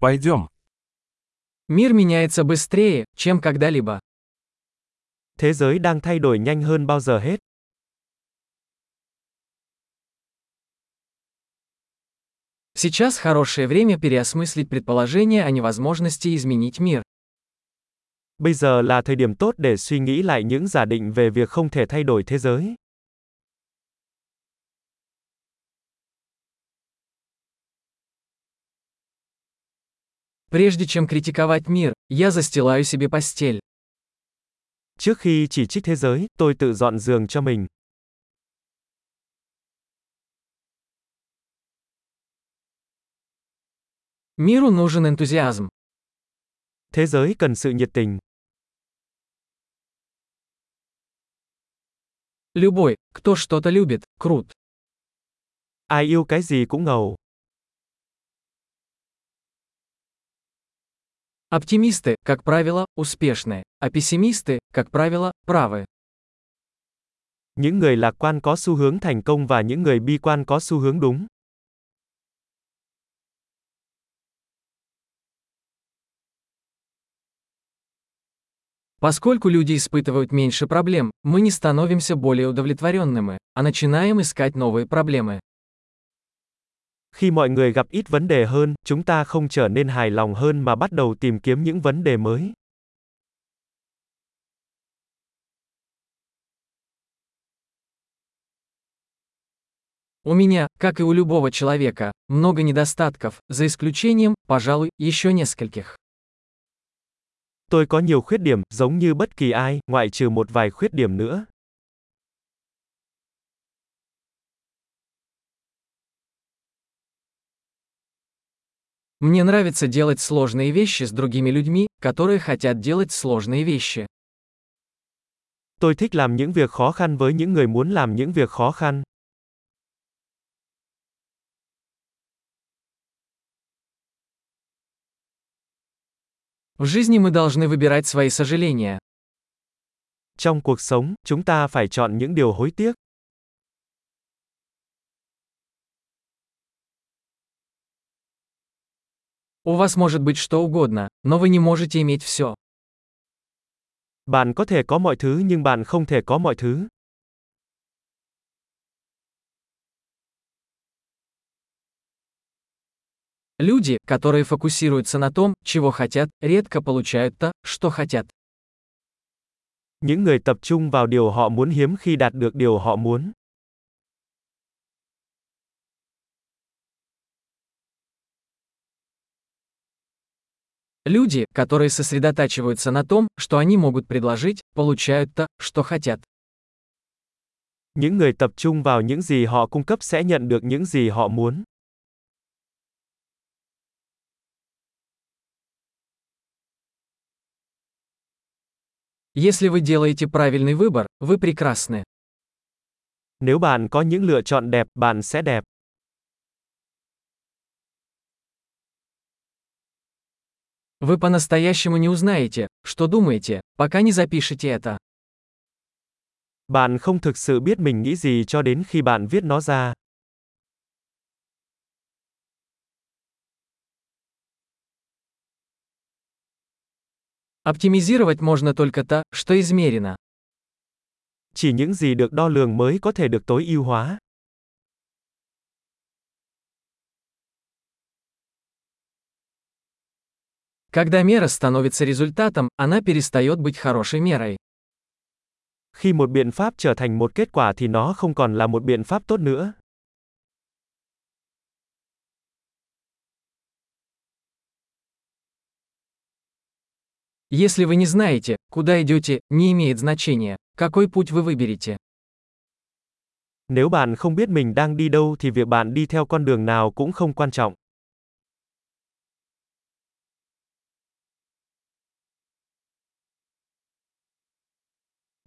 Пойдем. Мир меняется быстрее, чем когда-либо. Thế giới đang thay đổi nhanh hơn bao giờ hết. Сейчас хорошее время переосмыслить предположение о невозможности изменить мир. Bây giờ là thời điểm tốt để suy nghĩ lại những giả định về việc không thể thay đổi thế giới. Прежде чем критиковать мир, я застилаю себе постель. Trước khi chỉ trích thế giới, tôi tự dọn giường cho mình. Миру нужен энтузиазм. Thế giới cần sự nhiệt tình. Любой, кто что-то любит, крут. Ai yêu cái gì cũng ngầu. Оптимисты, как правило, успешны, а пессимисты, как правило, правы. Những người lạc quan có xu hướng thành công và những người bi quan có xu hướng đúng. Поскольку люди испытывают меньше проблем, мы не становимся более удовлетворенными, а начинаем искать новые проблемы. Khi mọi người gặp ít vấn đề hơn, chúng ta không trở nên hài lòng hơn mà bắt đầu tìm kiếm những vấn đề mới. У меня, как и у любого человека, много недостатков, за исключением, пожалуй, еще нескольких. Tôi có nhiều khuyết điểm, giống như bất kỳ ai, ngoại trừ một vài khuyết điểm nữa. Мне нравится делать сложные вещи с другими людьми, которые хотят делать сложные вещи. Tôi thích làm những việc khó khăn với những người muốn làm những việc khó khăn. В жизни мы должны выбирать свои сожаления. Trong cuộc sống, chúng ta phải chọn những điều hối tiếc. У вас может быть что угодно, но вы не можете иметь все. Bạn có thể có mọi thứ nhưng bạn không thể có mọi thứ. Люди, которые фокусируются на том, чего хотят, редко получают то, что хотят. Những người tập trung vào điều họ muốn hiếm khi đạt được điều họ muốn. Люди, которые сосредотачиваются на том, что они могут предложить, получают то, что хотят. Những người tập trung vào những gì họ cung cấp sẽ nhận được những gì họ muốn. Если вы делаете правильный выбор, вы прекрасны. Nếu bạn có những lựa chọn đẹp, bạn sẽ đẹp. Вы по-настоящему не узнаете, что думаете, пока не запишете это. Bạn không thực sự biết mình nghĩ gì cho đến khi bạn viết nó ra. Оптимизировать можно только то, что измерено. Chỉ những gì được đo lường mới có thể được tối ưu hóa. Когда мера становится результатом, она перестает быть хорошей мерой. Khi một biện pháp trở thành một kết quả thì nó không còn là một biện pháp tốt nữa. Если вы не знаете, куда идете, не имеет значения, какой путь вы выберете. Nếu bạn không biết mình đang đi đâu thì việc bạn đi theo con đường nào cũng không quan trọng.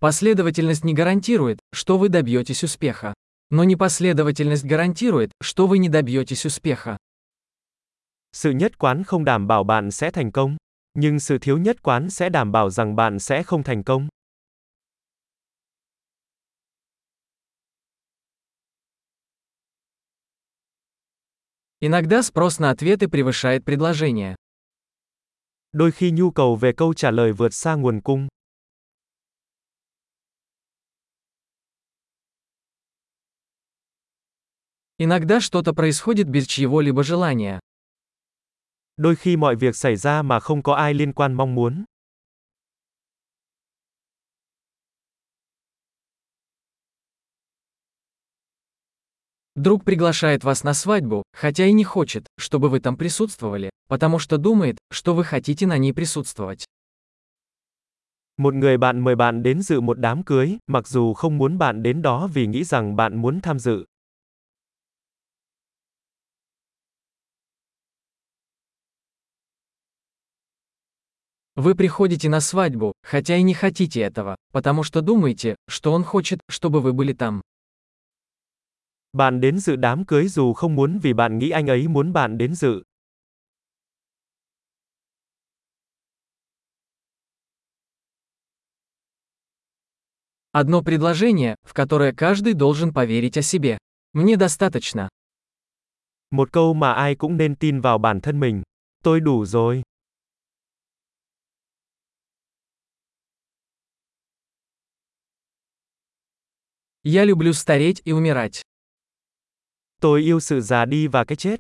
Последовательность не гарантирует, что вы добьетесь успеха. Но непоследовательность гарантирует, что вы не добьетесь успеха. Sự nhất quán không đảm bảo bạn sẽ thành công, nhưng sự thiếu nhất quán sẽ đảm bảo rằng bạn sẽ không thành công. Иногда спрос на ответы превышает предложение. Đôi khi nhu cầu về câu trả lời vượt xa nguồn cung. Иногда что-то происходит без чьего-либо желания. Đôi khi mọi việc xảy ra mà không có ai liên quan mong muốn. Друг приглашает вас на свадьбу, хотя и не хочет, чтобы вы там присутствовали, потому что думает, что вы хотите на ней присутствовать. Một người bạn mời bạn đến dự một đám cưới, mặc dù không muốn bạn đến đó vì nghĩ rằng bạn muốn tham dự. Вы приходите на свадьбу, хотя и не хотите этого, потому что думаете, что он хочет, чтобы вы были там. Bạn đến dự đám cưới dù không muốn vì bạn nghĩ anh ấy muốn bạn đến dự. Одно предложение, в которое каждый должен поверить о себе. Мне достаточно. Một câu mà ai cũng nên tin vào bản thân mình. Tôi đủ rồi. Я люблю стареть и умирать. Tôi yêu sự già đi và cái chết.